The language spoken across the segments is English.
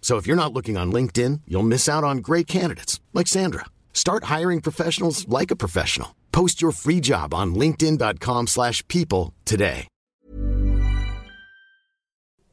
So if you're not looking on LinkedIn, you'll miss out on great candidates like Sandra. Start hiring professionals like a professional. Post your free job on linkedin.com/people today.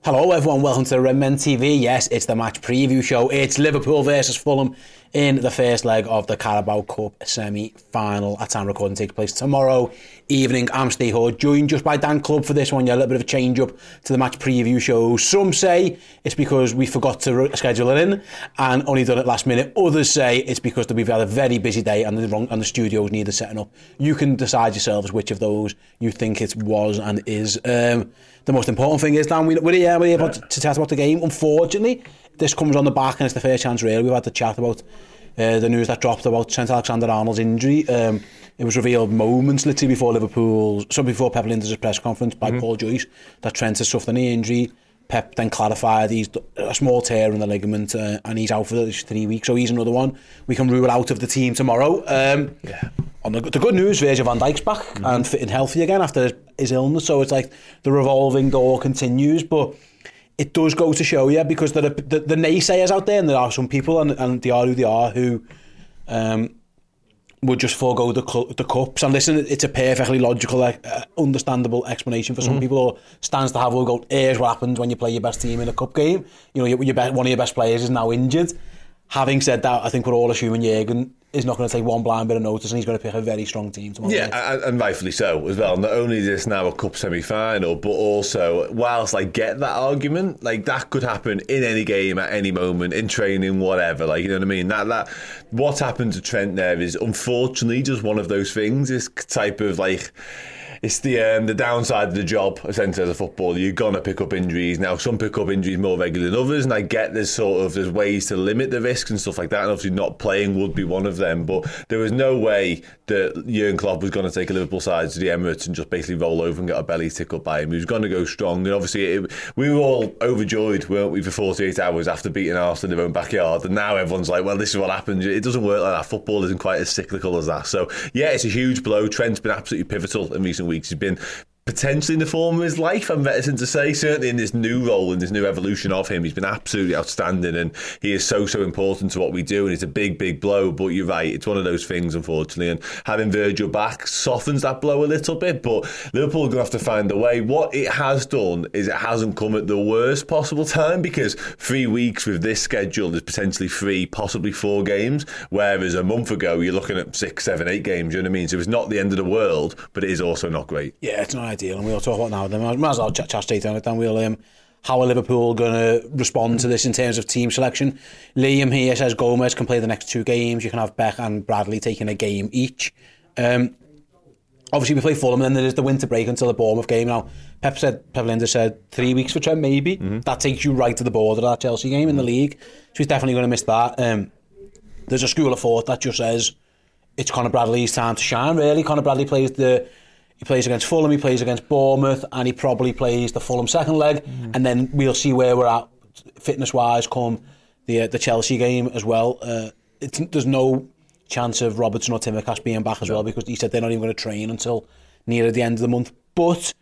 Hello, everyone. Welcome to Red Men TV. Yes, it's the match preview show. It's Liverpool versus Fulham in the first leg of the Carabao Cup semi-final. At time recording takes place tomorrow evening. I'm Steve Hood, joined just by Dan Club for this one. Yeah, a little bit of a change up to the match preview show. Some say it's because we forgot to schedule it in and only done it last minute. Others say it's because we've had a very busy day and the wrong and the studios need the setting up. You can decide yourselves which of those you think it was and is. Um, the most important thing is, Dan, we, we're here, we're able to, to chat about the game. Unfortunately, this comes on the back and it's the first chance really. We've had a chat about uh, the news that dropped about Trent Alexander-Arnold's injury. Um, it was revealed moments literally before Liverpool, so before Pep Linders' press conference by mm -hmm. Paul Joyce, that Trent has suffered a knee injury. Pep then clarified he's a small tear in the ligament uh, and he's out for the three weeks, so he's another one we can rule out of the team tomorrow. Um, yeah. On the, the good news, Virgil van Dijk's back mm -hmm. and fit and healthy again after his illness, so it's like the revolving door continues, but it does go to show you yeah, because there are the, the naysayers out there and there are some people and, and they are who they are who um, would just forego the, the cups. And listen it's a perfectly logical uh, understandable explanation for some mm. people or stands to have will go here's what happens when you play your best team in a cup game. You know your, your best, one of your best players is now injured. Having said that, I think we're all assuming Jurgen is not going to take one blind bit of notice and he's going to pick a very strong team tomorrow. Yeah, and, and rightfully so as well. Not only is this now a cup semi-final, but also whilst I get that argument, like that could happen in any game at any moment in training, whatever. Like you know what I mean? That that what's happened to Trent there is unfortunately just one of those things. This type of like it's the um, the downside of the job essentially as a footballer. You're gonna pick up injuries. Now some pick up injuries more regularly than others, and I get there's sort of there's ways to limit the risks and stuff like that. And obviously not playing would be one of them. But there was no way that Jurgen Klopp was going to take a Liverpool side to the Emirates and just basically roll over and get a belly tickled by him. He was going to go strong, and obviously it, we were all overjoyed, weren't we, for 48 hours after beating Arsenal in their own backyard. And now everyone's like, well, this is what happens. It doesn't work like that. Football isn't quite as cyclical as that. So yeah, it's a huge blow. Trent's been absolutely pivotal in recent weeks. He's been potentially in the form of his life, I'm reticent to say. Certainly in this new role, in this new evolution of him, he's been absolutely outstanding and he is so, so important to what we do. And it's a big, big blow. But you're right, it's one of those things, unfortunately. And having Virgil back softens that blow a little bit. But Liverpool are going to have to find a way. What it has done is it hasn't come at the worst possible time because three weeks with this schedule is potentially three, possibly four games. Whereas a month ago, you're looking at six, seven, eight games. You know what I mean? So it's not the end of the world, but it is also not great. Yeah, it's not ideal, and we'll talk about now. Then might as well chat, chat straight on it. Then we'll um, how are Liverpool going to respond to this in terms of team selection? Liam here says Gomez can play the next two games. You can have Beck and Bradley taking a game each. Um, obviously, we play Fulham, and then there is the winter break until the Bournemouth game. Now, Pep said, Pep said three weeks for Trent, maybe. Mm-hmm. That takes you right to the border of that Chelsea game in the league. So he's definitely going to miss that. Um, there's a school of thought that just says it's Conor Bradley's time to shine, really. Conor Bradley plays the he plays against Fulham, he plays against Bournemouth, and he probably plays the Fulham second leg. Mm. And then we'll see where we're at fitness wise come the uh, the Chelsea game as well. Uh, there's no chance of Robertson or Tsimikas being back as well because he said they're not even going to train until near the end of the month. But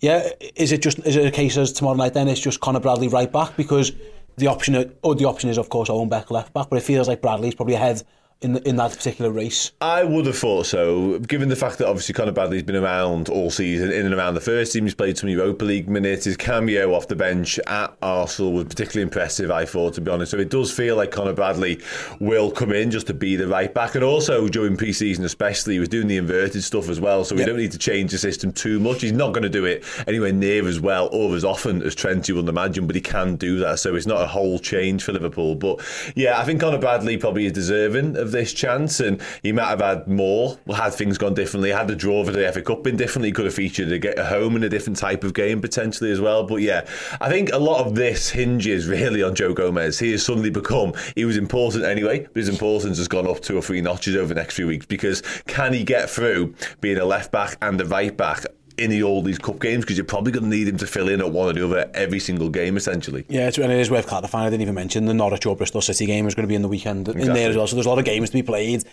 yeah, is it just is it a case as tomorrow night then it's just Conor Bradley right back because the option or the option is of course Owen Beck left back, but it feels like Bradley's probably ahead in the, in that particular race. I would have thought so, given the fact that obviously Conor Bradley's been around all season, in and around the first team. He's played some Europa League minutes. His cameo off the bench at Arsenal was particularly impressive, I thought, to be honest. So it does feel like Conor Bradley will come in just to be the right back. And also during pre season, especially, he was doing the inverted stuff as well. So we yep. don't need to change the system too much. He's not going to do it anywhere near as well or as often as Trent, you would imagine, but he can do that. So it's not a whole change for Liverpool. But yeah, I think Conor Bradley probably is deserving of this chance, and he might have had more had things gone differently. Had the draw for the FA Cup been differently, he could have featured a, get a home in a different type of game potentially as well. But yeah, I think a lot of this hinges really on Joe Gomez. He has suddenly become he was important anyway, but his importance has gone up two or three notches over the next few weeks because can he get through being a left back and a right back? In all these cup games because you're probably going to need him to fill in at one or the other every single game essentially. Yeah, it's, and it is worth clarifying. I didn't even mention the Norwich or Bristol City game is going to be in the weekend exactly. in there as well. So there's a lot of games to be played.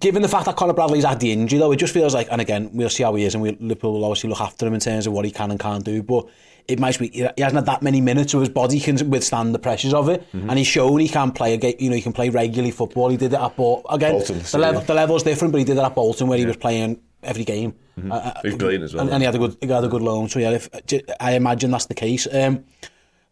Given the fact that Conor Bradley's had the injury though, it just feels like, and again, we'll see how he is, and we, Liverpool will obviously look after him in terms of what he can and can't do. But it might be he hasn't had that many minutes, so his body can withstand the pressures of it, mm-hmm. and he's shown he can play. You know, he can play regularly football. He did it at Bolton again. Bolton, the level, yeah. the level's different, but he did it at Bolton where yeah. he was playing every game. Mm -hmm. Big brain as well. And, and he had a good, he had a good loan, so yeah, if, I imagine that's the case. Um,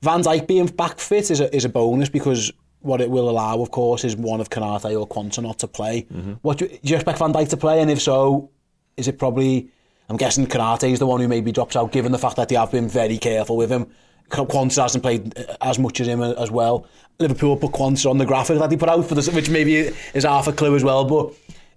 Van Dijk being back fit is a, is a bonus because what it will allow, of course, is one of Canate or Quansah not to play. Mm -hmm. What do, do you expect Van Dijk to play? And if so, is it probably... I'm guessing Canate is the one who maybe drops out, given the fact that they have been very careful with him. Quansah hasn't played uh, as much as him uh, as well. Liverpool put Quansah on the graphic that he put out for this, which maybe is half a clue as well, but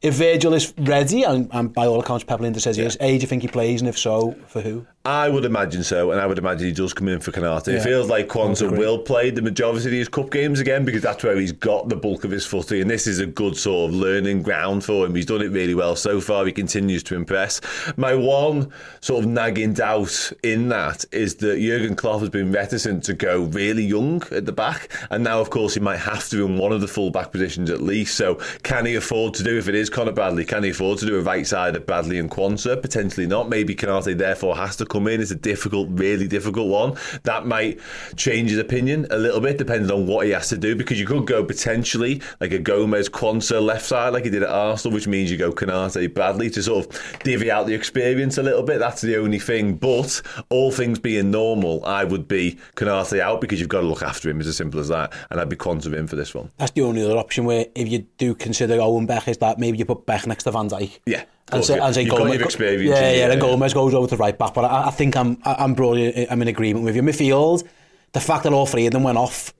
if Virgil is ready, and, and by all accounts Pablo Inter says yeah. he is, A, do you think he plays, and if so, for who? I would imagine so, and I would imagine he does come in for Konate. Yeah. It feels like Quansah will play the majority of his cup games again because that's where he's got the bulk of his footy, and this is a good sort of learning ground for him. He's done it really well so far. He continues to impress. My one sort of nagging doubt in that is that Jurgen Klopp has been reticent to go really young at the back, and now, of course, he might have to in one of the full back positions at least. So, can he afford to do if it is Conor Bradley? Can he afford to do a right side of Bradley and Quansah? Potentially not. Maybe Konate therefore has to come in is a difficult, really difficult one. That might change his opinion a little bit, depending on what he has to do, because you could go potentially like a Gomez Quansah left side, like he did at Arsenal, which means you go Konate Bradley to sort of divvy out the experience a little bit. That's the only thing. But all things being normal, I would be Konate out because you've got to look after him. It's as simple as that. And I'd be Quansah in for this one. That's the only other option where if you do consider Owen Beck, is that maybe you put Beck next to Van Dijk. Yeah. And and say Gomez, experience. Yeah, yeah, yeah, and Gomez goes over to right back. But I, I think I'm I'm broadly I'm in agreement with you. Midfield, the fact that all three of them went off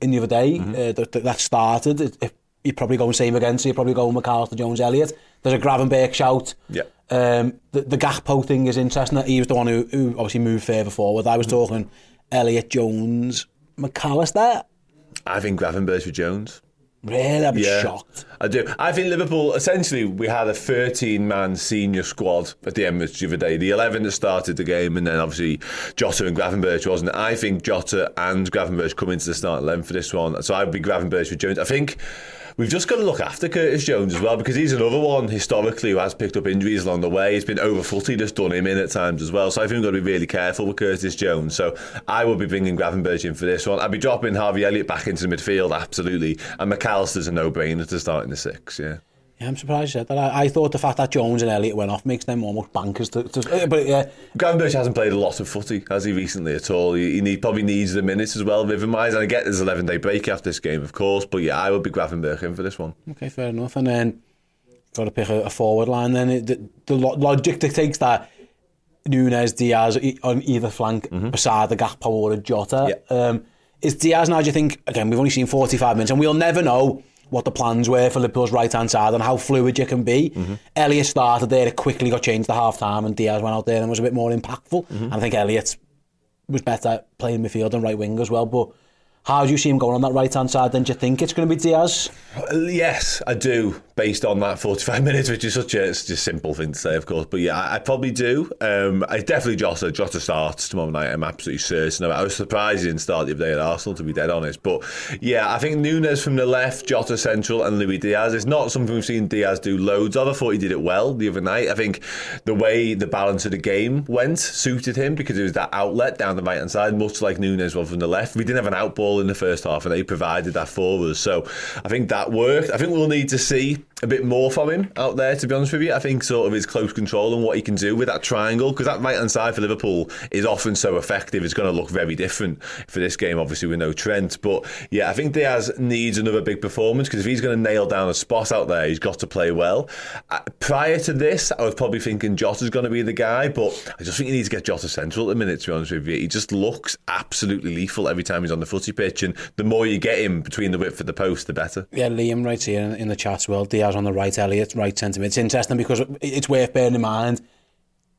in the other day, mm-hmm. uh, that, that started, it, it, you're probably going same again, so you're probably going McAllister, Jones, Elliott. There's a Gravenberch shout. Yeah. Um, the, the Gakpo thing is interesting. He was the one who, who obviously moved further forward. I was mm-hmm. talking Elliott Jones, McAllister. I think Gravenberch for Jones. Really, I'd be yeah, shocked. I do. I think Liverpool, essentially, we had a 13 man senior squad at the end of the other day. The 11 that started the game, and then obviously Jota and Gravenberch, wasn't it? I think Jota and Gravenberch come into the start 11 for this one. So I'd be Gravenberch with Jones. I think We've just got to look after Curtis Jones as well because he's another one historically who has picked up injuries along the way. He's been over footy that's done him in at times as well. So I think we've got to be really careful with Curtis Jones. So I would be bringing Gravenberch in for this one. I'd be dropping Harvey Elliott back into the midfield, absolutely. And McAllister's a no brainer to start in the six, yeah. Yeah, I'm surprised you said that. I, I, thought the fact that Jones and Elliott went off makes them almost bankers. To, to, but yeah, Gravenberch hasn't played a lot of footy, has he recently at all? He, he need, probably needs the minutes as well, rhythm wise. And I get there's 11 day break after this game, of course. But yeah, I would be Gravenberch in for this one. Okay, fair enough. And then got to pick a, a forward line. Then it, the, the logic dictates that Nunez, Diaz on either flank mm-hmm. beside the Gakpo or a Jota. Yeah. Um, is Diaz now? Do you think again? We've only seen 45 minutes, and we'll never know what the plans were for Liverpool's right-hand side and how fluid you can be. Mm -hmm. Elliot started there, it quickly got changed to half-time and Diaz went out there and was a bit more impactful. Mm -hmm. And I think Elliot was better playing midfield and right wing as well, but how do you see him going on that right hand side? Then do you think it's going to be Diaz? Yes, I do, based on that 45 minutes, which is such a, it's just simple thing to say, of course. But yeah, I, I probably do. Um, I definitely Jota. Jota starts tomorrow night. I'm absolutely certain. I was surprised he didn't start the other day at Arsenal, to be dead honest. But yeah, I think Nunez from the left, Jota central, and Luis Diaz. It's not something we've seen Diaz do loads of. I thought he did it well the other night. I think the way the balance of the game went suited him because it was that outlet down the right hand side, much like Nunez was from the left. We didn't have an outball ball in the first half, and they provided that for us. So I think that worked. I think we'll need to see a bit more from him out there, to be honest with you. I think sort of his close control and what he can do with that triangle, because that right hand side for Liverpool is often so effective. It's going to look very different for this game, obviously, with no Trent. But yeah, I think Diaz needs another big performance because if he's going to nail down a spot out there, he's got to play well. Uh, prior to this, I was probably thinking Jota's going to be the guy, but I just think you need to get Jota central at the minute, to be honest with you. He just looks absolutely lethal every time he's on the footy pitch, and the more you get him between the width of the post, the better. Yeah, Liam right here in, the chat as well. Diaz on the right, Elliott right centre mid. It's interesting because it's worth bearing in mind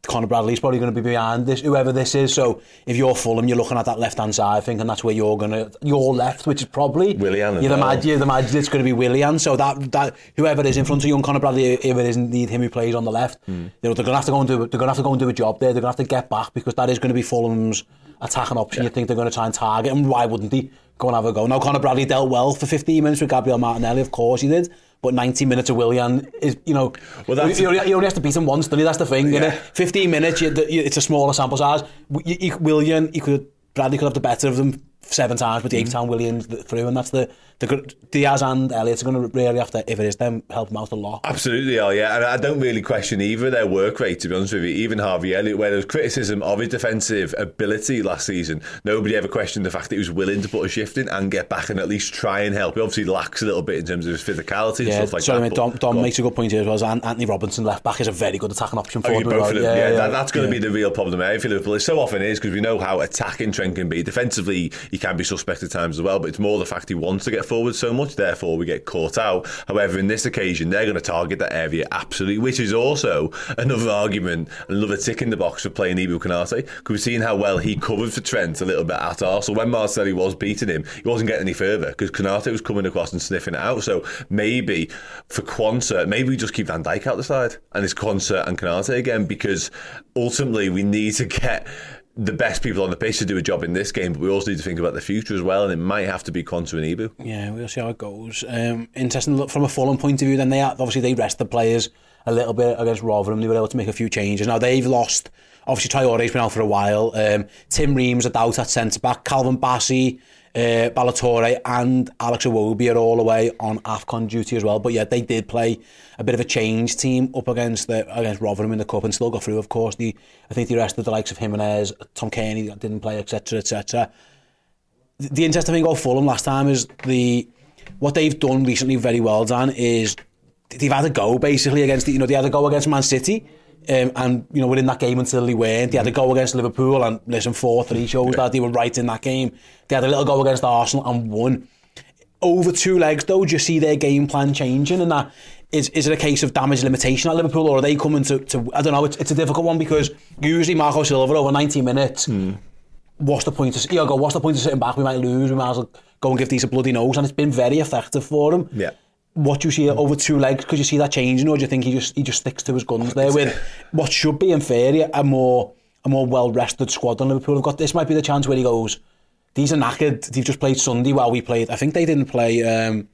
Conor Bradley's probably going to be behind this, whoever this is. So if you're Fulham, you're looking at that left hand side, I think, and that's where you're going to, you're left, which is probably Willian. You'd imagine, you'd imagine it's going to be Willian. So that that whoever is in front of you young Conor Bradley, if it isn't need him who plays on the left, mm. you know, they're going to have to go and do they're going to have to go and do a job there. They're going to have to get back because that is going to be Fulham's attacking option. Yeah. You think they're going to try and target him? Why wouldn't he go and have a go? Now Conor Bradley dealt well for 15 minutes with Gabriel Martinelli, of course he did. But 90 minutes of Willian is, you know, well, that's you, you only have to beat him once, do? That's the thing, yeah. 15 minutes, you, it's a smaller sample size. Willian, you could, Bradley could have the better of them seven times, with the eighth mm. Willian's through, and that's the, the Diaz and Elliott are going to really have to, if it is them, help them out a lot. Absolutely, are, yeah. And I don't really question either their work rate, to be honest with you. Even Harvey Elliott, where there was criticism of his defensive ability last season, nobody ever questioned the fact that he was willing to put a shift in and get back and at least try and help. He obviously lacks a little bit in terms of his physicality yeah, and stuff like sorry, that. Dom, Dom makes a good point here as well. Antonee Robinson left back is a very good attacking option for oh, both of them. Yeah, yeah, yeah, that, that's going to be the real problem there for Liverpool. It so often is because we know how attacking Trent can be. Defensively, he can be suspected times as well, but it's more the fact he wants to get forward so much, therefore we get caught out. However, in this occasion, they're going to target that area absolutely, which is also another argument, another tick in the box for playing Ibou Konate, because we've seen how well he covered for Trent a little bit at Arsenal. When Martinelli was beating him, he wasn't getting any further because Konate was coming across and sniffing it out. So maybe for Quansah, maybe we just keep Van Dijk out the side and it's Quansah and Konate again because ultimately we need to get the best people on the pitch to do a job in this game, but we also need to think about the future as well, and it might have to be Quansah and Ibou. Yeah, we'll see how it goes. Um, interesting look from a Fulham point of view. Then they obviously they rest the players a little bit against Rotherham. They were able to make a few changes. Now they've lost. Obviously, Traore's been out for a while. Um, Tim Ream's a doubt at centre back. Calvin Bassey uh, Ballatore and Alex Iwobi are all away on AFCON duty as well. But yeah, they did play a bit of a change team up against the, against Rotherham in the Cup and still got through, of course. The, I think the rest of the likes of Jimenez, Tom Kearney didn't play, etc, etc. The, the interesting thing about Fulham last time is the what they've done recently very well, Dan, is they've had a go, basically, against, you know, they had a go against Man City, um, and you know we're in that game until they weren't. They had a go against Liverpool and listen four three shows yeah. that they were right in that game. They had a little go against Arsenal and won. Over two legs though, do you see their game plan changing and that is is it a case of damage limitation at Liverpool or are they coming to, to I don't know it's, it's a difficult one because usually Marco Silva over 90 minutes mm. what's the point of you know, go what's the point of sitting back we might lose we might as well go and give these a bloody nose and it's been very effective for them yeah what you see over two legs because you see that changing or do you think he just he just sticks to his guns there with what should be in theory a more a more well-rested squad than Liverpool have got. This might be the chance where he goes these are knackered. They've just played Sunday while we played. I think they didn't play um,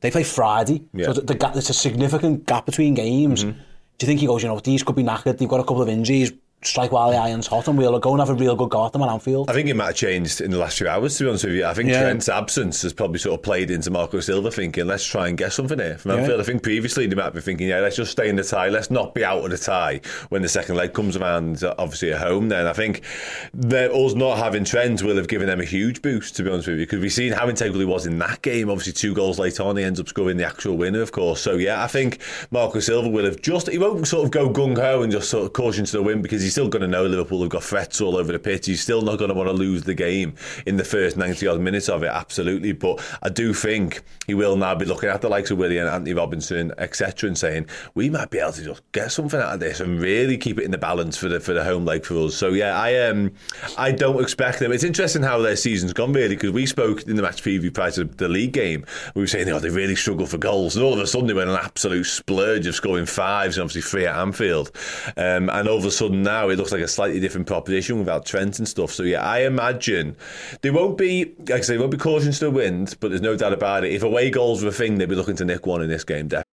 they play Friday. Yeah. so the, the gap, there's a significant gap between games. Mm -hmm. do you think he goes you know these could be knackered. They've got a couple of injuries. Strike while the iron's hot and we'll go and have a real good go at them at Anfield. I think it might have changed in the last few hours, to be honest with you. I think yeah. Trent's absence has probably sort of played into Marco Silva thinking, let's try and get something here from Anfield. Yeah. I think previously they might be thinking, yeah, let's just stay in the tie. Let's not be out of the tie when the second leg comes around, obviously at home then. I think that us not having Trent will have given them a huge boost, to be honest with you, because we've seen how integral he was in that game. Obviously, two goals later on, he ends up scoring the actual winner, of course. So, yeah, I think Marco Silva will have just, he won't sort of go gung ho and just sort of caution to the win because he's still going to know Liverpool have got threats all over the pitch. He's still not going to want to lose the game in the first 90 odd minutes of it, absolutely. But I do think he will now be looking at the likes of Willian, Antonee Robinson, etc., and saying we might be able to just get something out of this and really keep it in the balance for the for the home leg for us. So yeah, I um I don't expect them. It's interesting how their season's gone really because we spoke in the match preview prior to the league game. We were saying, oh, they really struggle for goals, and all of a sudden they went an absolute splurge of scoring fives and obviously three at Anfield. Um, and all of a sudden now it looks like a slightly different proposition without Trent and stuff. So yeah, I imagine they won't be, like I say, won't be cautions to the wind, but there's no doubt about it. If away goals were a thing, they'd be looking to nick one in this game, definitely.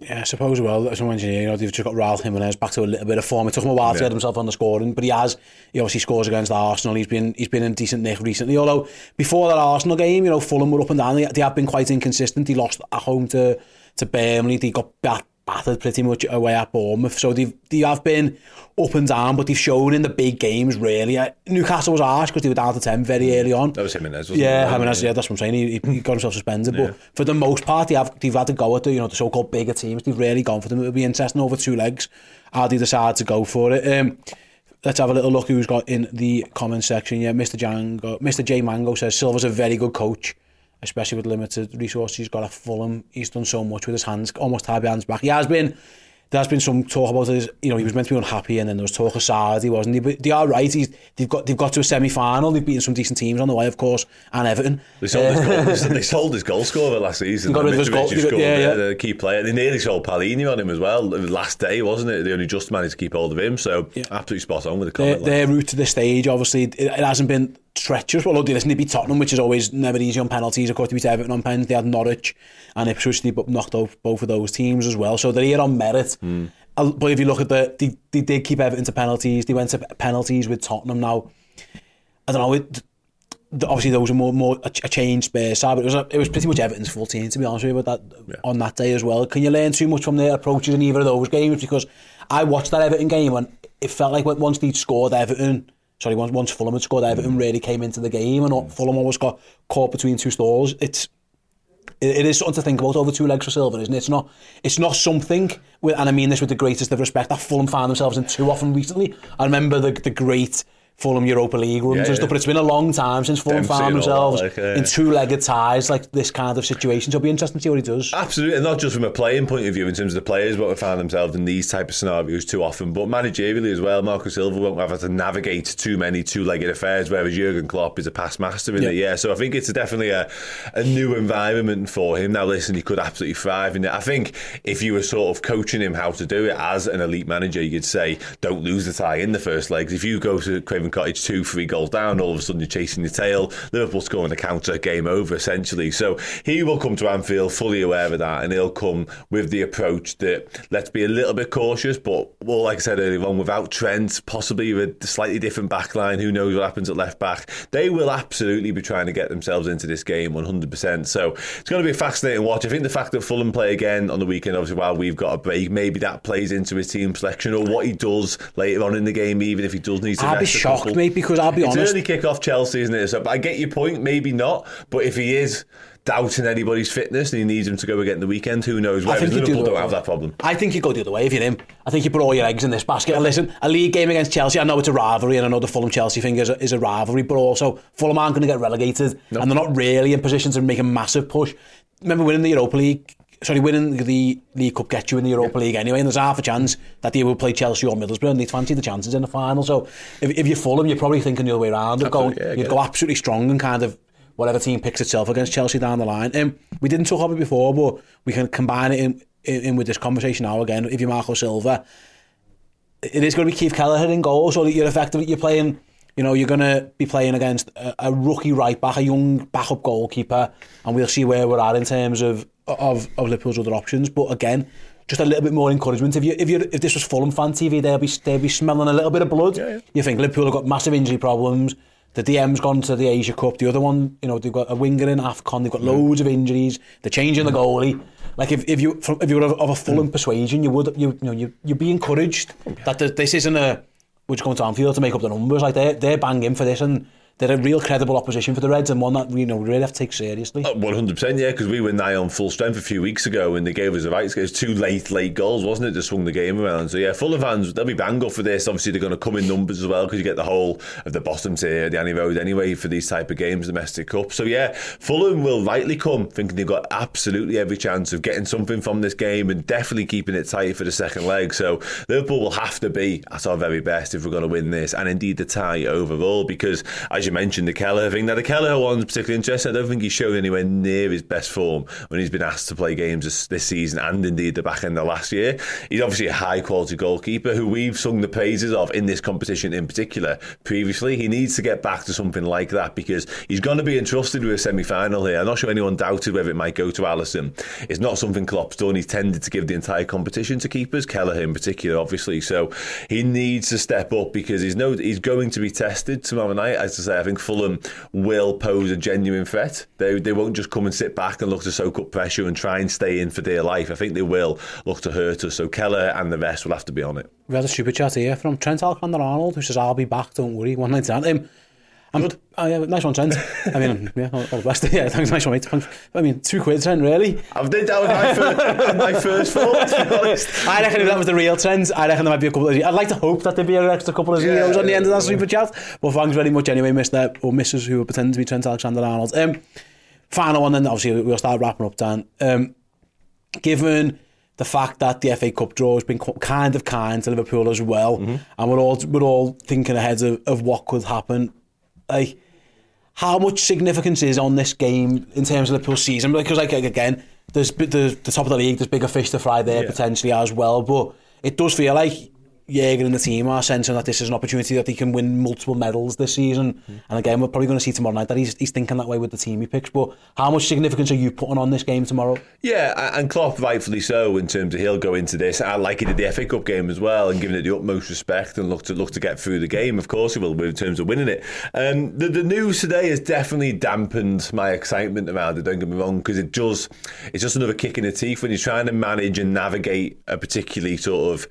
Yeah, I suppose well, as an engineer, you know, they've just got Raul Jimenez back to a little bit of form. It took him a while to get himself on the scoring, but he has. He obviously scores against Arsenal. He's been he's been in decent nick recently. Although before that Arsenal game, you know, Fulham were up and down. They, they have been quite inconsistent. He lost at home to to Burnley. They got bat, battered pretty much away at Bournemouth. So they they have been up and down, but they've shown in the big games really. Uh, Newcastle was harsh because they were down to 10 very early on. That was Jimenez, wasn't yeah, it? Yeah, Jimenez, yeah, that's what I'm saying. He, he got himself suspended. Yeah. But for the most part, they have, they've had to go at the, you know, the so-called bigger teams. They've really gone for them. It'll be interesting over two legs how they decide to go for it. Um, let's have a little look who's got in the comment section. Yeah, Mr. Django, Mr. J Mango says Silva's a very good coach especially with limited resources, he's got a full him. He's done so much with his hands, almost tied behind his back. He has been, There's been some talk about his, you know, he was meant to be unhappy and then there was talk of Sardi, wasn't he? But they are right, he's, they've, got, they've got to a semi-final, they've beaten some decent teams on the way, of course, and Everton. They sold, uh, his, goal, they sold his goal scorer last season. Got rid of his goal, got, yeah, yeah. The key player. They nearly sold Palini on him as well, last day, wasn't it? They only just managed to keep hold of him, so yeah. absolutely spot on with the comment. Their, their route to this stage, obviously, it, it hasn't been treacherous. Well, they listen, they beat Tottenham, which is always never easy on penalties. Of course, they beat Everton on pens. They had Norwich and Ipswich. They knocked out both of those teams as well. So they're here on merit. Mm. But if you look at the, they, they did keep Everton to penalties. They went to penalties with Tottenham now. I don't know, it, the, obviously those are more, more a, a change Spurs side, but it was, a, it was pretty much Everton's full team, eh, to be honest with you, that, yeah. on that day as well. Can you learn too much from their approaches in either of those games? Because I watched that Everton game and it felt like once they'd scored Everton, sorry, once, once Fulham had scored, Everton hmm. really came into the game, and mm. Fulham always got caught between two stalls. It's it, it is something to think about over two legs for Silver, isn't it? It's not, it's not something, with, and I mean this with the greatest of respect, that Fulham found themselves in too often recently. I remember the, the great Fulham Europa League runs Yeah, and yeah. stuff, but it's been a long time since Fulham found themselves like, in two-legged ties like this kind of situation. So it'll be interesting to see what he does. Absolutely, and not just from a playing point of view in terms of the players won't find themselves in these type of scenarios too often, but managerially as well. Marco Silva won't have to navigate too many two-legged affairs, whereas Jurgen Klopp is a past master in Yeah. it. Yeah, so I think it's definitely a, a new environment for him. Now, listen, he could absolutely thrive in it. I think if you were sort of coaching him how to do it as an elite manager, you'd say, don't lose the tie in the first legs. If you go to Craven Cottage two, three goals down, all of a sudden you're chasing your tail. Liverpool scoring a counter, game over essentially. So he will come to Anfield fully aware of that, and he'll come with the approach that let's be a little bit cautious, but well, like I said earlier on, without Trent, possibly with a slightly different back line, who knows what happens at left back. They will absolutely be trying to get themselves into this game 100%. So it's going to be a fascinating watch. I think the fact that Fulham play again on the weekend, obviously, while we've got a break, maybe that plays into his team selection or what he does later on in the game, even if he does need to. I'd be a shocked, mate, because I'll be it's honest. early kick off Chelsea, isn't it? So I get your point, maybe not. But if he is doubting anybody's fitness and he needs him to go again the weekend, who knows? I Whereas think you do Liverpool don't have that problem. I think you go the other way if you're him. I think you put all your eggs in this basket. And listen, a league game against Chelsea, I know it's a rivalry, and I know the Fulham Chelsea thing is a, is a rivalry, but also Fulham aren't going to get relegated, and they're not really in position to make a massive push. Remember winning the Europa League? Sorry, winning the League Cup gets you in the Europa League anyway, and there's half a chance that they will play Chelsea or Middlesbrough, and they fancy the chances in the final. So if, if you're Fulham, you're probably thinking the other way around of going, yeah, you'd go it. absolutely strong and kind of whatever team picks itself against Chelsea down the line. Um, we didn't talk about it before, but we can combine it in, in, in with this conversation now again. If you're Marco Silva, it is going to be Keith Kelleher in goal, so that you're effectively you're playing. You know, you're going to be playing against a, a rookie right back, a young backup goalkeeper, and we'll see where we're at in terms of of, of Liverpool's other options. But again, just a little bit more encouragement. If you if you if this was Fulham fan TV, they'll be they'll be smelling a little bit of blood. Yeah, yeah. You think Liverpool have got massive injury problems. The DM's gone to the Asia Cup. The other one, you know, they've got a winger in Afcon. They've got yeah. loads of injuries. They're changing the goalie. Like if, if you if you were of a Fulham mm. persuasion, you would you, you know you you'd be encouraged that this isn't a we're just going to Anfield to make up the numbers. Like they're they're banging for this and they're a real credible opposition for the Reds and one that you know we really have to take seriously. Uh, One hundred percent, yeah, because we were nigh on full strength a few weeks ago, and they gave us a right. It was two late, late goals, wasn't it? That swung the game around. So yeah, Fulham fans they'll be bang up for this. Obviously, they're going to come in numbers as well because you get the whole of the bottom tier, the Annie Road anyway for these type of games, domestic cup. So yeah, Fulham will rightly come thinking they've got absolutely every chance of getting something from this game and definitely keeping it tight for the second leg. So Liverpool will have to be at our very best if we're going to win this, and indeed the tie overall. Because as you mentioned, the Kelleher thing. Now the Kelleher one's particularly interesting. I don't think he's shown anywhere near his best form when he's been asked to play games this, this season and indeed the back end of last year. He's obviously a high quality goalkeeper who we've sung the praises of in this competition in particular previously. He needs to get back to something like that because he's going to be entrusted with a semi final here. I'm not sure anyone doubted whether it might go to Alisson. It's not something Klopp's done. He's tended to give the entire competition to keepers, Kelleher in particular, obviously. So he needs to step up because he's no he's going to be tested tomorrow night. As I say, I think Fulham will pose a genuine threat. They they won't just come and sit back and look to soak up pressure and try and stay in for dear life. I think they will look to hurt us. So Kelleher and the rest will have to be on it. We had a super chat here from Trent Alexander-Arnold who says, I'll be back, don't worry, one night at him. I'm, oh, yeah, nice one, Trent. I mean, yeah, all, all the best. Yeah, thanks, nice one, mate. Thanks. I mean, two quid, Trent, really. I've did that was my first, my first thought, to be honest. I reckon if that was the real Trent, I reckon there might be a couple of... I'd like to hope that there'd be an extra couple of zeros on the end of that super chat. But thanks very much anyway, Mr. or Mrs. who were pretending to be Trent Alexander-Arnold. Um, final one then, obviously, we'll start wrapping up, Dan. Um, given the fact that the FA Cup draw has been kind of kind to Liverpool as well, and we're all we're all thinking ahead of, of what could happen. Like, how much significance is on this game in terms of Liverpool's season? Because, like, again, there's the, the top of the league, there's bigger fish to fry there Yeah. potentially as well, but it does feel like Jäger and the team are sensing that this is an opportunity that they can win multiple medals this season. And again, we're probably going to see tomorrow night that he's, he's thinking that way with the team he picks. But how much significance are you putting on this game tomorrow? Yeah, and Klopp rightfully so in terms of he'll go into this. I like he did the FA Cup game as well and giving it the utmost respect and look to look to get through the game. Of course he will in terms of winning it. Um, the, the news today has definitely dampened my excitement around it. Don't get me wrong because it does. It's just another kick in the teeth when you're trying to manage and navigate a particularly sort of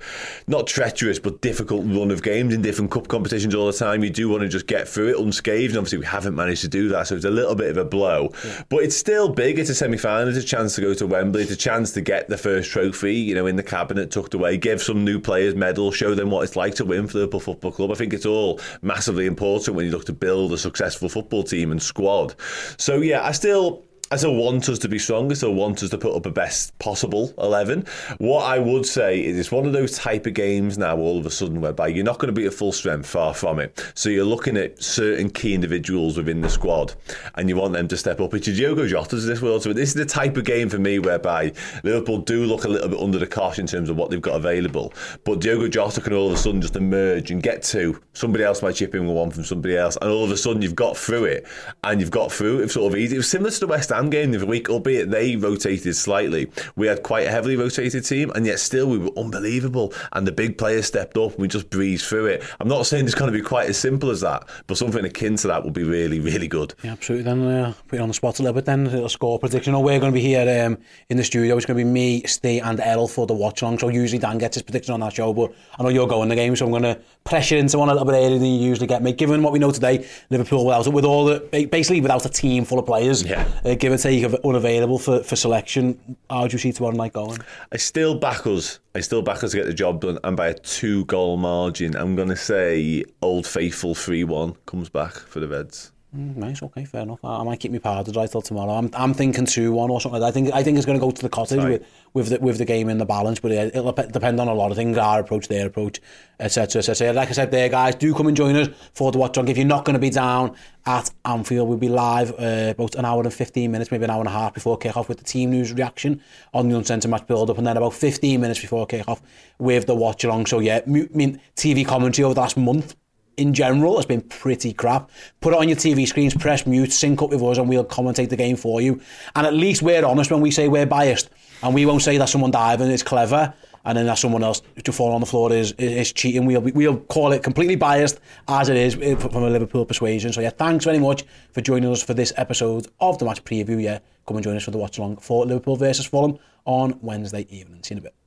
not treacherous but difficult run of games in different cup competitions all the time. You do want to just get through it unscathed. And obviously we haven't managed to do that, so it's a little bit of a blow. But it's still big. It's a semi-final. It's a chance to go to Wembley. It's a chance to get the first trophy, you know, in the cabinet tucked away. Give some new players medals. Show them what it's like to win for the Liverpool Football Club. I think it's all massively important when you look to build a successful football team and squad. So yeah, I still. I still want us to be strong. I still want us to put up a best possible 11. What I would say is it's one of those type of games now, all of a sudden, whereby you're not going to be at full strength, far from it. So you're looking at certain key individuals within the squad and you want them to step up. It's your Diogo Jota's of this world. So this is the type of game for me whereby Liverpool do look a little bit under the cosh in terms of what they've got available. But Diogo Jota can all of a sudden just emerge and get to Somebody else might chip in with one from somebody else. And all of a sudden you've got through it and you've got through it sort of easy. It was similar to the West Ham game the other week, albeit they rotated slightly. We had quite a heavily rotated team, and yet still we were unbelievable. And the big players stepped up, and we just breezed through it. I'm not saying it's going to be quite as simple as that, but something akin to that would be really, really good. Yeah, absolutely. Then uh, put you on the spot a little bit. Then a little score prediction. Oh, we're going to be here um, in the studio. It's going to be me, Steve, and Errol for the watch along. So usually Dan gets his prediction on that show, but I know you're going the game, so I'm going to pressure into one a little bit earlier than you usually get. Mate, given what we know today, Liverpool without with all the basically without a team full of players, Yeah. uh, give or take, unavailable for, for selection. How do you see tomorrow night going? I still back us. I still back us to get the job done, and by a two goal margin. I'm going to say Old Faithful 3 1 comes back for the Reds. Mm, nice, okay, fair enough. I, I might keep my powder dry till tomorrow. I'm, I'm thinking 2-1 or something like that. I think, I think it's going to go to the cottage right. with, with, the, with the game in the balance, but it, it'll depend on a lot of things, our approach, their approach, etc, etc. Like I said there, guys, do come and join us for the watch-on. If you're not going to be down at Anfield, we'll be live uh, about an hour and 15 minutes, maybe an hour and a half before kick-off with the team news reaction on the uncentered match build-up, and then about 15 minutes before kick-off with the watch-along. So yeah, I mean, TV commentary over the last month, in general has been pretty crap. Put it on your TV screens, press mute, sync up with us, and we'll commentate the game for you. And at least we're honest when we say we're biased, and we won't say that someone diving is clever, and then that someone else to fall on the floor is is, cheating. We'll we'll call it completely biased as it is eh, from a Liverpool persuasion. So yeah, thanks very much for joining us for this episode of the match preview. Yeah, come and join us for the watch along for Liverpool versus Fulham on Wednesday evening. See you in a bit.